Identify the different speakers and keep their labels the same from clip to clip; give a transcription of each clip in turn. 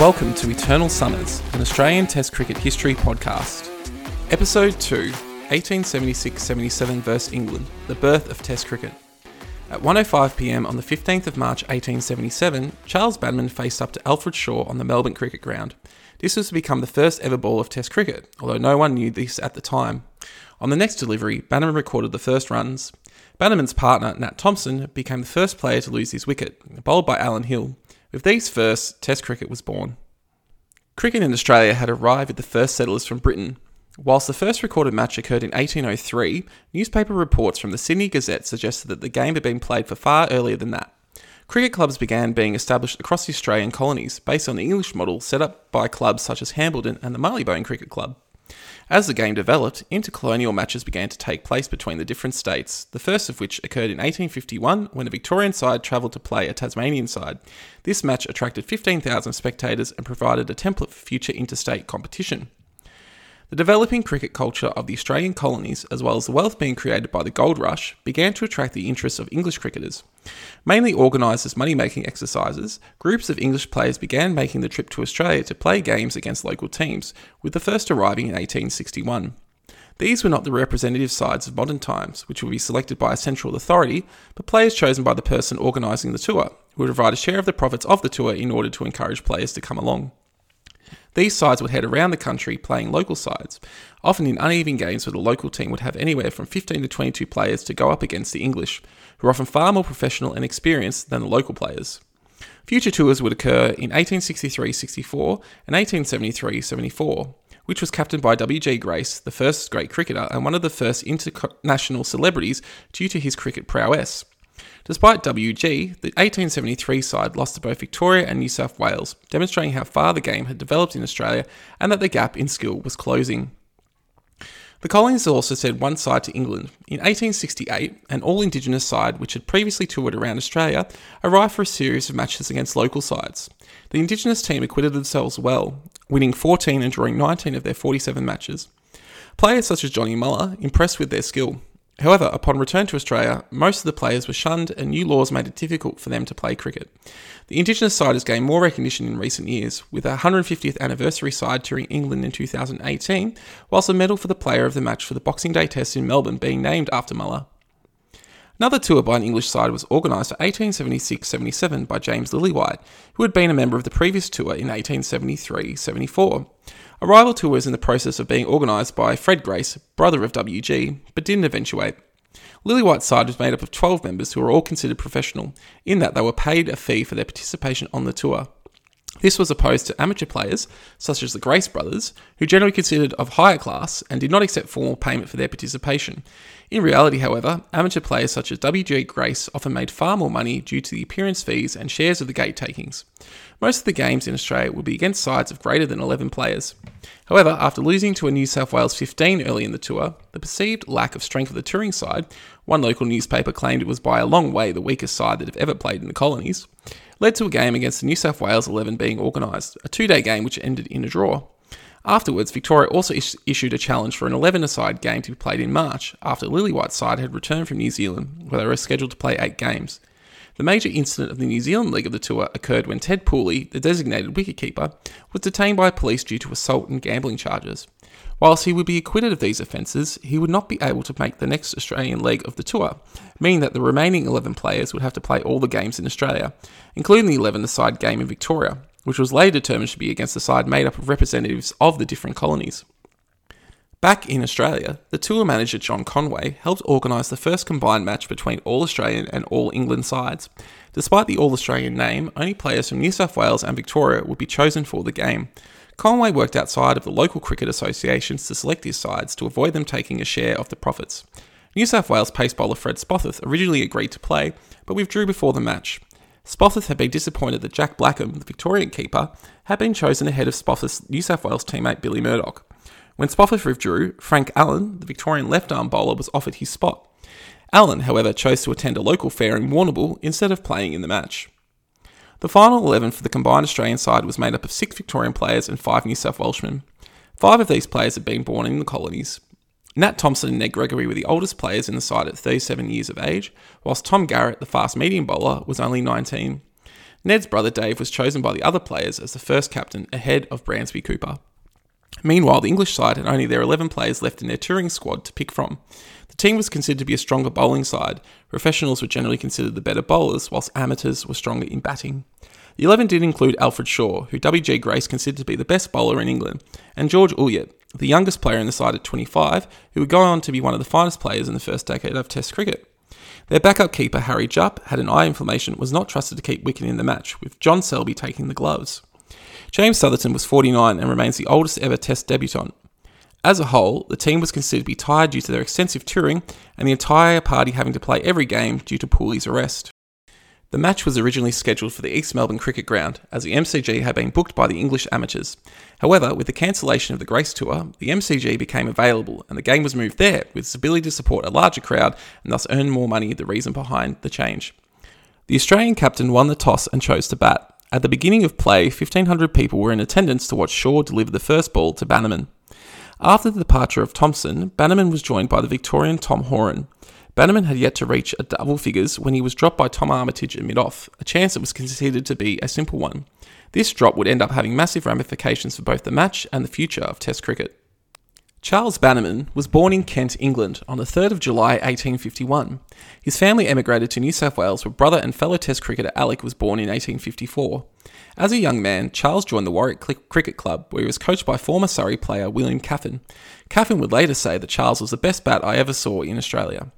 Speaker 1: welcome to Eternal Summers, an Australian Test Cricket history podcast. Episode 2 1876 77 vs England, the birth of Test cricket. At 1.05pm on the 15th of March 1877, Charles Bannerman faced up to Alfred Shaw on the Melbourne Cricket Ground. This was to become the first ever ball of Test cricket, although no one knew this at the time. On the next delivery, Bannerman recorded the first runs. Bannerman's partner, Nat Thomson, became the first player to lose his wicket, bowled by Allen Hill. With these first, Test cricket was born. Cricket in Australia had arrived with the first settlers from Britain. Whilst the first recorded match occurred in 1803, newspaper reports from the Sydney Gazette suggested that the game had been played for far earlier than that. Cricket clubs began being established across the Australian colonies based on the English model set up by clubs such as Hambledon and the Marylebone Cricket Club. As the game developed, intercolonial matches began to take place between the different states, the first of which occurred in 1851 when a Victorian side travelled to play a Tasmanian side. This match attracted 15,000 spectators and provided a template for future interstate competition. The developing cricket culture of the Australian colonies, as well as the wealth being created by the gold rush, began to attract the interest of English cricketers. Mainly organised as money making exercises, groups of English players began making the trip to Australia to play games against local teams, with the first arriving in 1861. These were not the representative sides of modern times, which would be selected by a central authority, but players chosen by the person organising the tour, who would provide a share of the profits of the tour in order to encourage players to come along. These sides would head around the country playing local sides, often in uneven games where the local team would have anywhere from 15 to 22 players to go up against the English, who are often far more professional and experienced than the local players. Future tours would occur in 1863 64 and 1873 74, which was captained by W.G. Grace, the first great cricketer and one of the first international celebrities due to his cricket prowess. Despite WG, the 1873 side lost to both Victoria and New South Wales, demonstrating how far the game had developed in Australia and that the gap in skill was closing. The colonies also sent one side to England. In 1868, an all Indigenous side, which had previously toured around Australia, arrived for a series of matches against local sides. The Indigenous team acquitted themselves well, winning 14 and drawing 19 of their 47 matches. Players such as Johnny Mullagh impressed with their skill, However, upon return to Australia, most of the players were shunned and new laws made it difficult for them to play cricket. The Indigenous side has gained more recognition in recent years, with a 150th anniversary side touring England in 2018, whilst a medal for the player of the match for the Boxing Day Test in Melbourne being named after Mullagh. Another tour by an English side was organised for 1876 77 by James Lillywhite, who had been a member of the previous tour in 1873 74. A rival tour was in the process of being organised by Fred Grace, brother of WG, but didn't eventuate. Lillywhite's side was made up of 12 members who were all considered professional, in that they were paid a fee for their participation on the tour. This was opposed to amateur players, such as the Grace brothers, who generally considered of higher class and did not accept formal payment for their participation. In reality, however, amateur players such as W.G. Grace often made far more money due to the appearance fees and shares of the gate takings. Most of the games in Australia would be against sides of greater than 11 players. However, after losing to a New South Wales 15 early in the tour, the perceived lack of strength of the touring side, one local newspaper claimed it was by a long way the weakest side that have ever played in the colonies, led to a game against the New South Wales 11 being organised, a two day game which ended in a draw. Afterwards, Victoria also is- issued a challenge for an 11 a side game to be played in March, after Lillywhite's side had returned from New Zealand, where they were scheduled to play eight games. The major incident of the New Zealand leg of the tour occurred when Ted Pooley, the designated wicketkeeper, was detained by police due to assault and gambling charges. Whilst he would be acquitted of these offences, he would not be able to make the next Australian leg of the tour, meaning that the remaining 11 players would have to play all the games in Australia, including the 11 side game in Victoria, which was later determined to be against a side made up of representatives of the different colonies. Back in Australia, the tour manager John Conway helped organise the first combined match between All Australian and All England sides. Despite the All Australian name, only players from New South Wales and Victoria would be chosen for the game. Conway worked outside of the local cricket associations to select his sides to avoid them taking a share of the profits. New South Wales pace bowler Fred Spofforth originally agreed to play, but withdrew before the match. Spofforth had been disappointed that Jack Blackham, the Victorian keeper, had been chosen ahead of Spofforth's New South Wales teammate Billy Murdoch. When Spofforth withdrew, Frank Allen, the Victorian left arm bowler, was offered his spot. Allen, however, chose to attend a local fair in Warrnambool instead of playing in the match. The final 11 for the combined Australian side was made up of six Victorian players and five New South Welshmen. Five of these players had been born in the colonies. Nat Thomson and Ned Gregory were the oldest players in the side at 37 years of age, whilst Tom Garrett, the fast medium bowler, was only 19. Ned's brother Dave was chosen by the other players as the first captain ahead of Bransby Cooper. Meanwhile, the English side had only their 11 players left in their touring squad to pick from. Team was considered to be a stronger bowling side. Professionals were generally considered the better bowlers, whilst amateurs were stronger in batting. The 11 did include Alfred Shaw, who W.G. Grace considered to be the best bowler in England, and George Ulyett, the youngest player in the side at 25, who would go on to be one of the finest players in the first decade of Test cricket. Their backup keeper, Harry Jupp, had an eye inflammation was not trusted to keep wicket in the match, with John Selby taking the gloves. James Southerton was 49 and remains the oldest ever Test debutant. As a whole, the team was considered to be tired due to their extensive touring and the entire party having to play every game due to Pooley's arrest. The match was originally scheduled for the East Melbourne Cricket Ground, as the MCG had been booked by the English amateurs. However, with the cancellation of the Grace Tour, the MCG became available and the game was moved there, with its ability to support a larger crowd and thus earn more money, the reason behind the change. The Australian captain won the toss and chose to bat. At the beginning of play, 1,500 people were in attendance to watch Shaw deliver the first ball to Bannerman. After the departure of Thomson, Bannerman was joined by the Victorian Tom Horan. Bannerman had yet to reach a double figures when he was dropped by Tom Armitage at mid-off, a chance that was considered to be a simple one. This drop would end up having massive ramifications for both the match and the future of Test cricket. Charles Bannerman was born in Kent, England, on the 3rd of July 1851. His family emigrated to New South Wales, where brother and fellow Test cricketer Alec was born in 1854. As a young man, Charles joined the Warwick Cricket Club, where he was coached by former Surrey player William Caffin. Caffin would later say that Charles was the best bat I ever saw in Australia.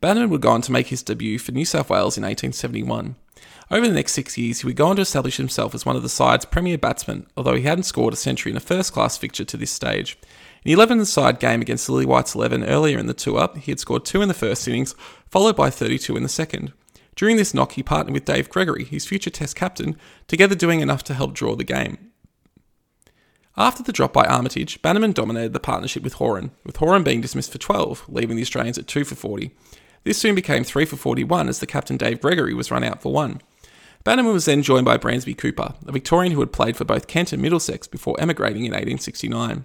Speaker 1: Bannerman would go on to make his debut for New South Wales in 1871. Over the next six years, he would go on to establish himself as one of the side's premier batsmen, although he hadn't scored a century in a first class fixture to this stage. In the 11th side game against Lillywhites 11 earlier in the tour, up, he had scored two in the first innings, followed by 32 in the second. During this knock, he partnered with Dave Gregory, his future Test captain, together doing enough to help draw the game. After the drop by Armitage, Bannerman dominated the partnership with Horan, with Horan being dismissed for 12, leaving the Australians at 2 for 40. This soon became 3 for 41 as the captain Dave Gregory was run out for 1. Bannerman was then joined by Bransby Cooper, a Victorian who had played for both Kent and Middlesex before emigrating in 1869.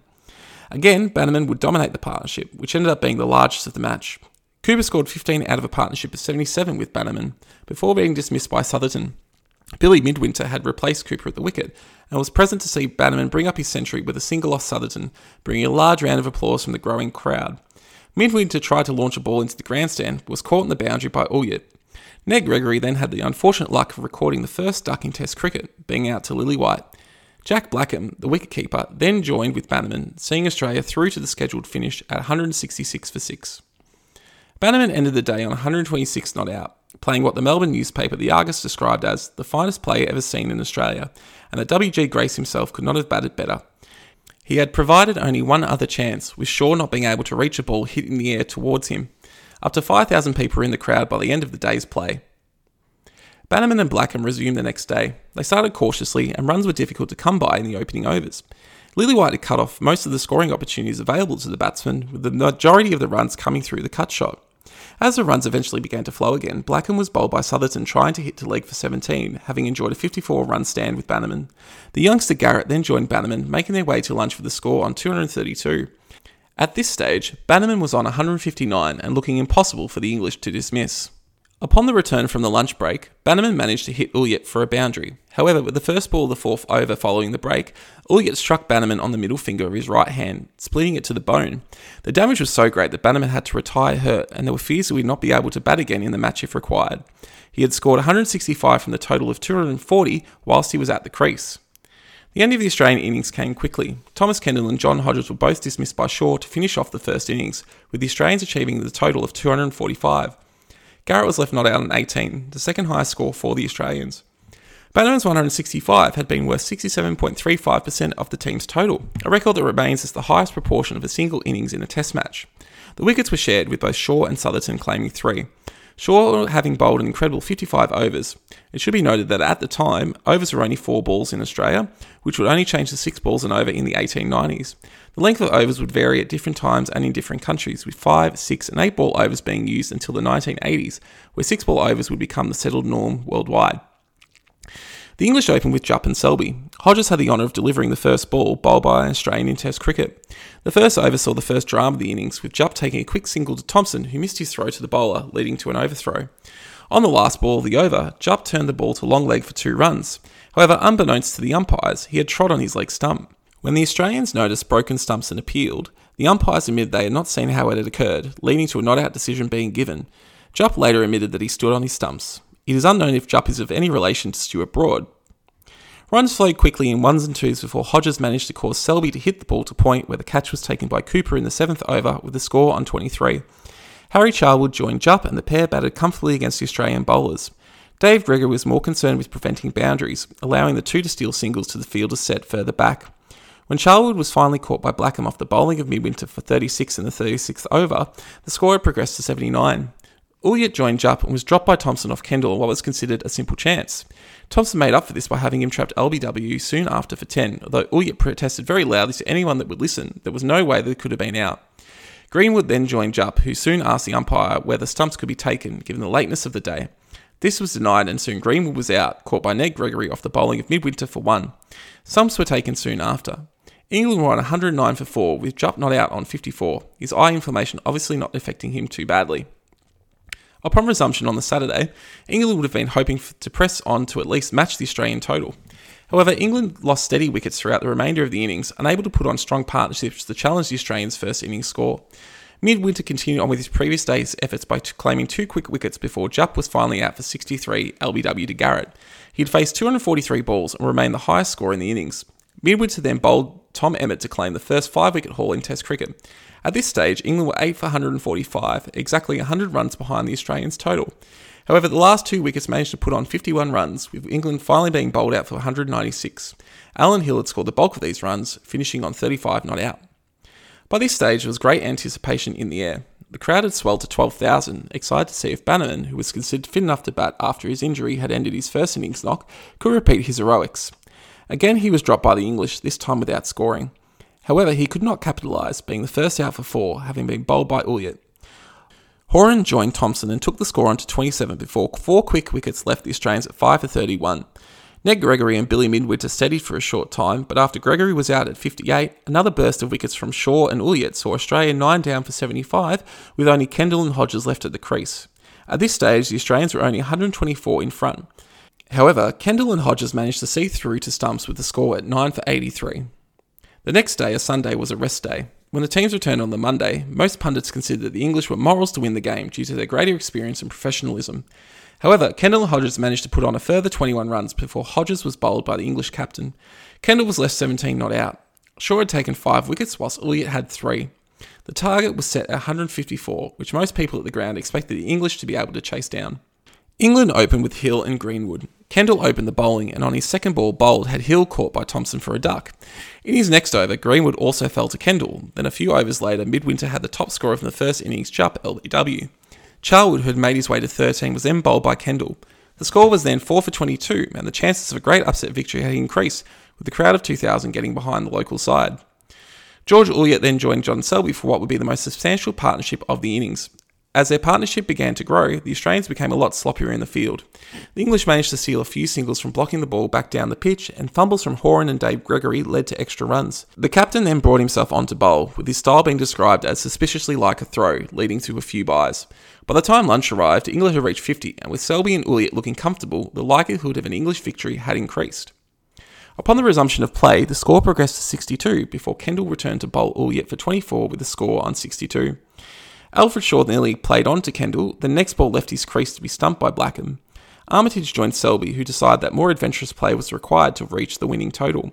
Speaker 1: Again, Bannerman would dominate the partnership, which ended up being the largest of the match. Cooper scored 15 out of a partnership of 77 with Bannerman, before being dismissed by Southerton. Billy Midwinter had replaced Cooper at the wicket, and was present to see Bannerman bring up his century with a single off Southerton, bringing a large round of applause from the growing crowd. Midwinter tried to launch a ball into the grandstand, was caught in the boundary by Ulyett. Ned Gregory then had the unfortunate luck of recording the first duck in Test cricket, being out to Lillywhite. Jack Blackham, the wicketkeeper, then joined with Bannerman, seeing Australia through to the scheduled finish at 166 for 6. Bannerman ended the day on 126 not out, playing what the Melbourne newspaper The Argus described as the finest player ever seen in Australia, and that W.G. Grace himself could not have batted better. He had provided only one other chance, with Shaw not being able to reach a ball hit in the air towards him. Up to 5,000 people were in the crowd by the end of the day's play. Bannerman and Blackham resumed the next day. They started cautiously, and runs were difficult to come by in the opening overs. Lillywhite had cut off most of the scoring opportunities available to the batsmen, with the majority of the runs coming through the cut shot. As the runs eventually began to flow again, Blackham was bowled by Southerton trying to hit to leg for 17, having enjoyed a 54 run stand with Bannerman. The youngster Garrett then joined Bannerman, making their way to lunch with the score on 232. At this stage, Bannerman was on 159 and looking impossible for the English to dismiss. Upon the return from the lunch break, Bannerman managed to hit Ulyett for a boundary. However, with the first ball of the fourth over following the break, Ulyett struck Bannerman on the middle finger of his right hand, splitting it to the bone. The damage was so great that Bannerman had to retire hurt, and there were fears that he would not be able to bat again in the match if required. He had scored 165 from the total of 240 whilst he was at the crease. The end of the Australian innings came quickly. Thomas Kendall and John Hodges were both dismissed by Shaw to finish off the first innings, with the Australians achieving the total of 245. Garrett was left not out on 18, the second highest score for the Australians. Bannerman's 165 had been worth 67.35% of the team's total, a record that remains as the highest proportion of a single innings in a test match. The wickets were shared with both Shaw and Southerton claiming three. Shaw having bowled an incredible 55 overs. It should be noted that at the time, overs were only four balls in Australia, which would only change to six balls and over in the 1890s. The length of overs would vary at different times and in different countries, with 5, 6, and 8 ball overs being used until the 1980s, where 6 ball overs would become the settled norm worldwide. The English opened with Jupp and Selby. Hodges had the honour of delivering the first ball bowled by an Australian in Test cricket. The first over saw the first drama of the innings, with Jupp taking a quick single to Thomson, who missed his throw to the bowler, leading to an overthrow. On the last ball of the over, Jupp turned the ball to long leg for two runs. However, unbeknownst to the umpires, he had trod on his leg stump. When the Australians noticed broken stumps and appealed, the umpires admitted they had not seen how it had occurred, leading to a not out decision being given. Jupp later admitted that he stood on his stumps. It is unknown if Jupp is of any relation to Stuart Broad. Runs flowed quickly in ones and twos before Hodges managed to cause Selby to hit the ball to point where the catch was taken by Cooper in the seventh over with the score on 23. Harry Charlwood joined Jupp and the pair batted comfortably against the Australian bowlers. Dave Gregory was more concerned with preventing boundaries, allowing the two to steal singles to the fielders set further back. When Charlwood was finally caught by Blackham off the bowling of Midwinter for 36 in the 36th over, the score had progressed to 79. Ulyett joined Jupp and was dropped by Thomson off Kendall in what was considered a simple chance. Thomson made up for this by having him trapped LBW soon after for 10, although Ulyett protested very loudly to anyone that would listen there was no way it could have been out. Greenwood then joined Jupp, who soon asked the umpire whether stumps could be taken given the lateness of the day. This was denied, and soon Greenwood was out, caught by Ned Gregory off the bowling of Midwinter for one. Stumps were taken soon after. England were on 109 for 4, with Jupp not out on 54, his eye inflammation obviously not affecting him too badly. Upon resumption on the Saturday, England would have been hoping to press on to at least match the Australian total. However, England lost steady wickets throughout the remainder of the innings, unable to put on strong partnerships to challenge the Australians' first innings score. Midwinter continued on with his previous day's efforts by t- claiming two quick wickets before Jupp was finally out for 63 LBW to Garrett. He had faced 243 balls and remained the highest score in the innings. Midwinter then bowled Tom Emmett to claim the first five wicket haul in Test cricket. At this stage, England were 8 for 145, exactly 100 runs behind the Australians' total. However, the last two wickets managed to put on 51 runs, with England finally being bowled out for 196. Allen Hill had scored the bulk of these runs, finishing on 35 not out. By this stage, there was great anticipation in the air. The crowd had swelled to 12,000, excited to see if Bannerman, who was considered fit enough to bat after his injury had ended his first innings knock, could repeat his heroics. Again, he was dropped by the English, this time without scoring. However, he could not capitalise, being the first out for four, having been bowled by Ulyett. Horan joined Thomson and took the score on to 27 before four quick wickets left the Australians at 5 for 31. Ned Gregory and Billy Midwinter steadied for a short time, but after Gregory was out at 58, another burst of wickets from Shaw and Ulyett saw Australia 9 down for 75, with only Kendall and Hodges left at the crease. At this stage, the Australians were only 124 in front. However, Kendall and Hodges managed to see through to stumps with the score at 9 for 83. The next day, a Sunday, was a rest day. When the teams returned on the Monday, most pundits considered that the English were morals to win the game due to their greater experience and professionalism. However, Kendall and Hodges managed to put on a further 21 runs before Hodges was bowled by the English captain. Kendall was left 17 not out. Shaw had taken 5 wickets, whilst Ulyett had 3. The target was set at 154, which most people at the ground expected the English to be able to chase down. England opened with Hill and Greenwood. Kendall opened the bowling and on his second ball bowled had Hill caught by Thomson for a duck. In his next over, Greenwood also fell to Kendall. Then a few overs later, Midwinter had the top scorer from the first innings, Jupp LBW. Charlwood, who had made his way to 13, was then bowled by Kendall. The score was then 4 for 22, and the chances of a great upset victory had increased, with the crowd of 2,000 getting behind the local side. George Ulyett then joined John Selby for what would be the most substantial partnership of the innings. As their partnership began to grow, the Australians became a lot sloppier in the field. The English managed to steal a few singles from blocking the ball back down the pitch, and fumbles from Horan and Dave Gregory led to extra runs. The captain then brought himself on to bowl, with his style being described as suspiciously like a throw, leading to a few byes. By the time lunch arrived, England had reached 50, and with Selby and Ulyett looking comfortable, the likelihood of an English victory had increased. Upon the resumption of play, the score progressed to 62 before Kendall returned to bowl Ulyett for 24 with the score on 62. Alfred Shaw nearly played on to Kendall, the next ball left his crease to be stumped by Blackham. Armitage joined Selby, who decided that more adventurous play was required to reach the winning total.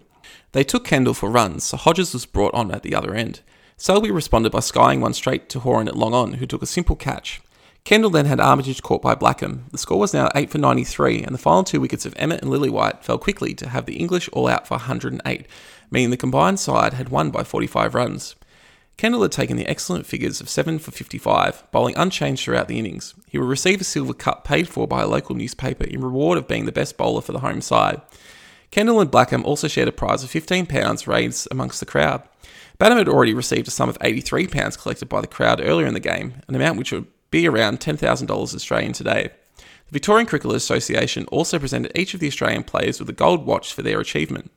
Speaker 1: They took Kendall for runs, so Hodges was brought on at the other end. Selby responded by skying one straight to Horan at long on, who took a simple catch. Kendall then had Armitage caught by Blackham. The score was now 8 for 93, and the final two wickets of Emmett and Lillywhite fell quickly to have the English all out for 108, meaning the combined side had won by 45 runs. Kendall had taken the excellent figures of 7 for 55, bowling unchanged throughout the innings. He will receive a silver cup paid for by a local newspaper in reward of being the best bowler for the home side. Kendall and Blackham also shared a prize of £15 raised amongst the crowd. Bannerman had already received a sum of £83 collected by the crowd earlier in the game, an amount which would be around $10,000 Australian today. The Victorian Cricket Association also presented each of the Australian players with a gold watch for their achievement.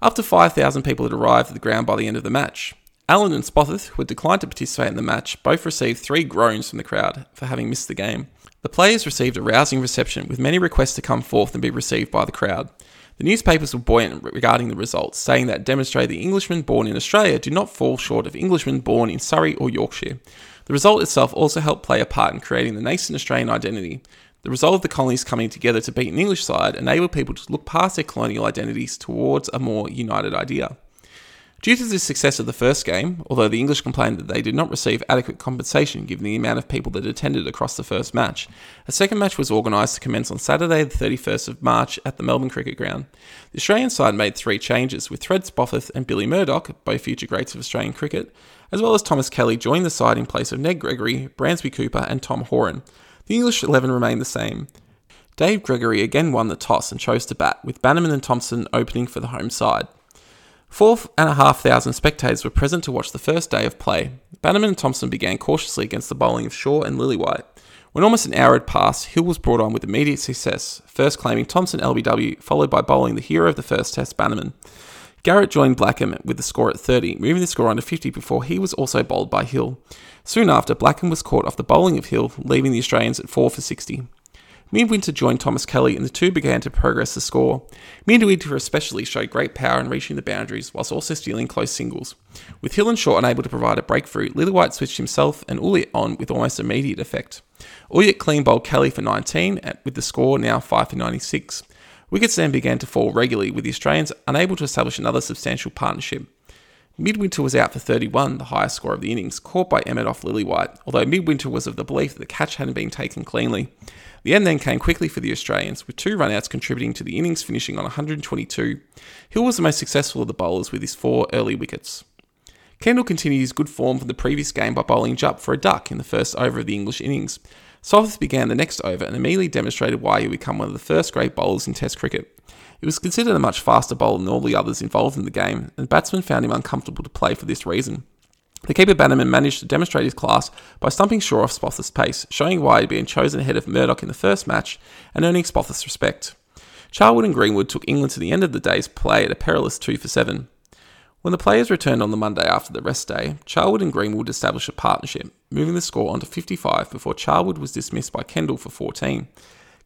Speaker 1: Up to 5,000 people had arrived at the ground by the end of the match. Allen and Spofforth, who had declined to participate in the match, both received three groans from the crowd for having missed the game. The players received a rousing reception, with many requests to come forth and be received by the crowd. The newspapers were buoyant regarding the results, saying that demonstrated the Englishmen born in Australia do not fall short of Englishmen born in Surrey or Yorkshire. The result itself also helped play a part in creating the nascent Australian identity. The result of the colonies coming together to beat an English side enabled people to look past their colonial identities towards a more united idea. Due to the success of the first game, although the English complained that they did not receive adequate compensation given the amount of people that attended across the first match, a second match was organised to commence on Saturday, the 31st of March, at the Melbourne Cricket Ground. The Australian side made three changes, with Fred Spofforth and Billy Murdoch, both future greats of Australian cricket, as well as Thomas Kelly joined the side in place of Ned Gregory, Bransby Cooper, and Tom Horan. The English 11 remained the same. Dave Gregory again won the toss and chose to bat, with Bannerman and Thomson opening for the home side. Four and a half thousand spectators were present to watch the first day of play. Bannerman and Thomson began cautiously against the bowling of Shaw and Lillywhite. When almost an hour had passed, Hill was brought on with immediate success, first claiming Thomson LBW, followed by bowling the hero of the first test, Bannerman. Garrett joined Blackham with the score at 30, moving the score under 50 before he was also bowled by Hill. Soon after, Blackham was caught off the bowling of Hill, leaving the Australians at 4 for 60. Midwinter joined Thomas Kelly and the two began to progress the score. Midwinter especially showed great power in reaching the boundaries whilst also stealing close singles. With Hill and Shaw unable to provide a breakthrough, Lillywhite switched himself and Ulyett on with almost immediate effect. Ulyett clean bowled Kelly for 19 with the score now 5 for 96. Wickets then began to fall regularly with the Australians unable to establish another substantial partnership. Midwinter was out for 31, the highest score of the innings, caught by Emmett off Lillywhite, although Midwinter was of the belief that the catch hadn't been taken cleanly. The end then came quickly for the Australians, with two runouts contributing to the innings finishing on 122. Hill was the most successful of the bowlers with his four early wickets. Kendall continued his good form from the previous game by bowling Jupp for a duck in the first over of the English innings. Spofforth began the next over and immediately demonstrated why he would become one of the first great bowlers in Test cricket. He was considered a much faster bowler than all the others involved in the game, and batsmen found him uncomfortable to play for this reason. The keeper Bannerman managed to demonstrate his class by stumping Shaw off Spofforth's pace, showing why he'd been chosen ahead of Murdoch in the first match and earning Spofforth's respect. Charlwood and Greenwood took England to the end of the day's play at a perilous 2 for 7. When the players returned on the Monday after the rest day, Charlwood and Greenwood established a partnership, moving the score on to 55 before Charlwood was dismissed by Kendall for 14.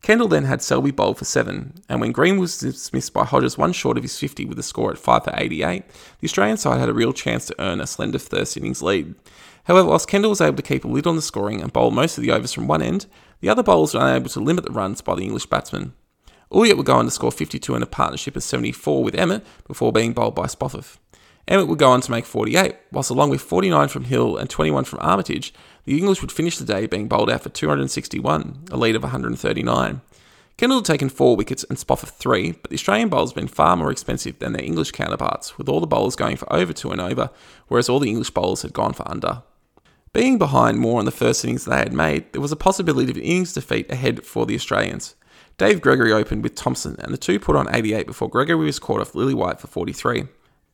Speaker 1: Kendall then had Selby bowled for 7, and when Green was dismissed by Hodges one short of his 50 with a score at 5 for 88, the Australian side had a real chance to earn a slender first innings lead. However, whilst Kendall was able to keep a lid on the scoring and bowl most of the overs from one end, the other bowlers were unable to limit the runs by the English batsmen. Ulyett would go on to score 52 in a partnership of 74 with Emmett before being bowled by Spofforth. Emmett would go on to make 48, whilst along with 49 from Hill and 21 from Armitage, the English would finish the day being bowled out for 261, a lead of 139. Kendall had taken four wickets and Spofforth three, but the Australian bowlers had been far more expensive than their English counterparts, with all the bowlers going for over two and over, whereas all the English bowlers had gone for under. Being behind more on the first innings they had made, there was a possibility of an innings defeat ahead for the Australians. Dave Gregory opened with Thomson, and the two put on 88 before Gregory was caught off Lillywhite for 43.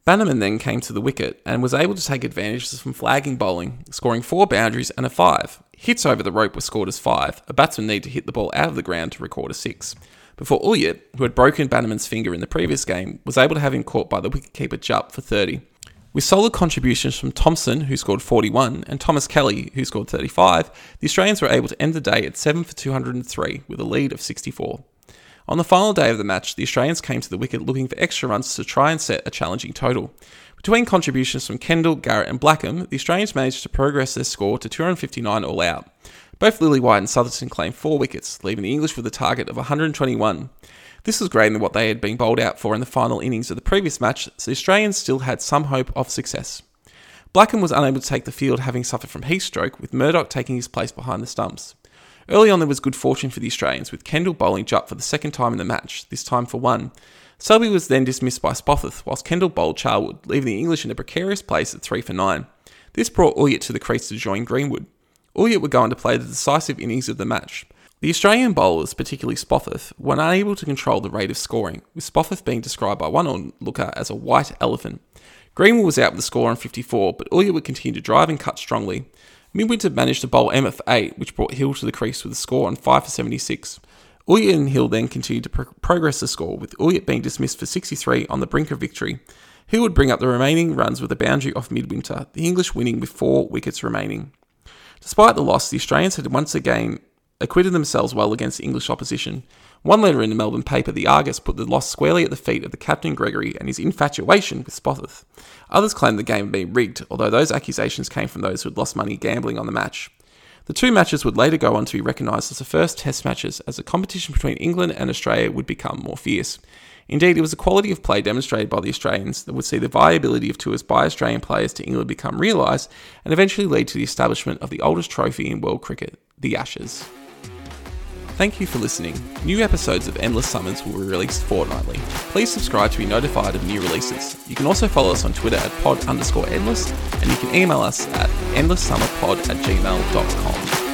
Speaker 1: Bannerman then came to the wicket and was able to take advantage of some flagging bowling, scoring four boundaries and a five. Hits over the rope were scored as five. A batsman needed to hit the ball out of the ground to record a six. Before Ulyett, who had broken Bannerman's finger in the previous game, was able to have him caught by the wicketkeeper Jupp for 30. With solid contributions from Thomson, who scored 41, and Thomas Kelly, who scored 35, the Australians were able to end the day at 7 for 203 with a lead of 64. On the final day of the match, the Australians came to the wicket looking for extra runs to try and set a challenging total. Between contributions from Kendall, Garrett, and Blackham, the Australians managed to progress their score to 259 all out. Both Lillywhite and Southerton claimed four wickets, leaving the English with a target of 121. This was greater than what they had been bowled out for in the final innings of the previous match, so the Australians still had some hope of success. Blackham was unable to take the field having suffered from heat stroke, with Murdoch taking his place behind the stumps. Early on, there was good fortune for the Australians, with Kendall bowling Jupp for the second time in the match, this time for one. Selby was then dismissed by Spofforth, whilst Kendall bowled Charlwood, leaving the English in a precarious place at 3 for 9. This brought Ulyett to the crease to join Greenwood. Ulyett would go on to play the decisive innings of the match. The Australian bowlers, particularly Spofforth, were unable to control the rate of scoring, with Spofforth being described by one onlooker as a white elephant. Greenwood was out with the score on 54, but Ulyett would continue to drive and cut strongly. Midwinter managed to bowl Emmett for 8, which brought Hill to the crease with a score on 5 for 76. Ulyett and Hill then continued to pro- progress the score, with Ulyett being dismissed for 63 on the brink of victory. Hill would bring up the remaining runs with a boundary off Midwinter, the English winning with four wickets remaining. Despite the loss, the Australians had once again acquitted themselves well against the English opposition. One letter in the Melbourne paper, The Argus, put the loss squarely at the feet of the captain Gregory and his infatuation with Spofforth. Others claimed the game had been rigged, although those accusations came from those who had lost money gambling on the match. The two matches would later go on to be recognised as the first Test matches, as the competition between England and Australia would become more fierce. Indeed, it was the quality of play demonstrated by the Australians that would see the viability of tours by Australian players to England become realised and eventually lead to the establishment of the oldest trophy in world cricket, the Ashes. Thank you for listening. New episodes of Endless Summers will be released fortnightly. Please subscribe to be notified of new releases. You can also follow us on Twitter at pod underscore endless, and you can email us at endlesssummerpod at gmail.com.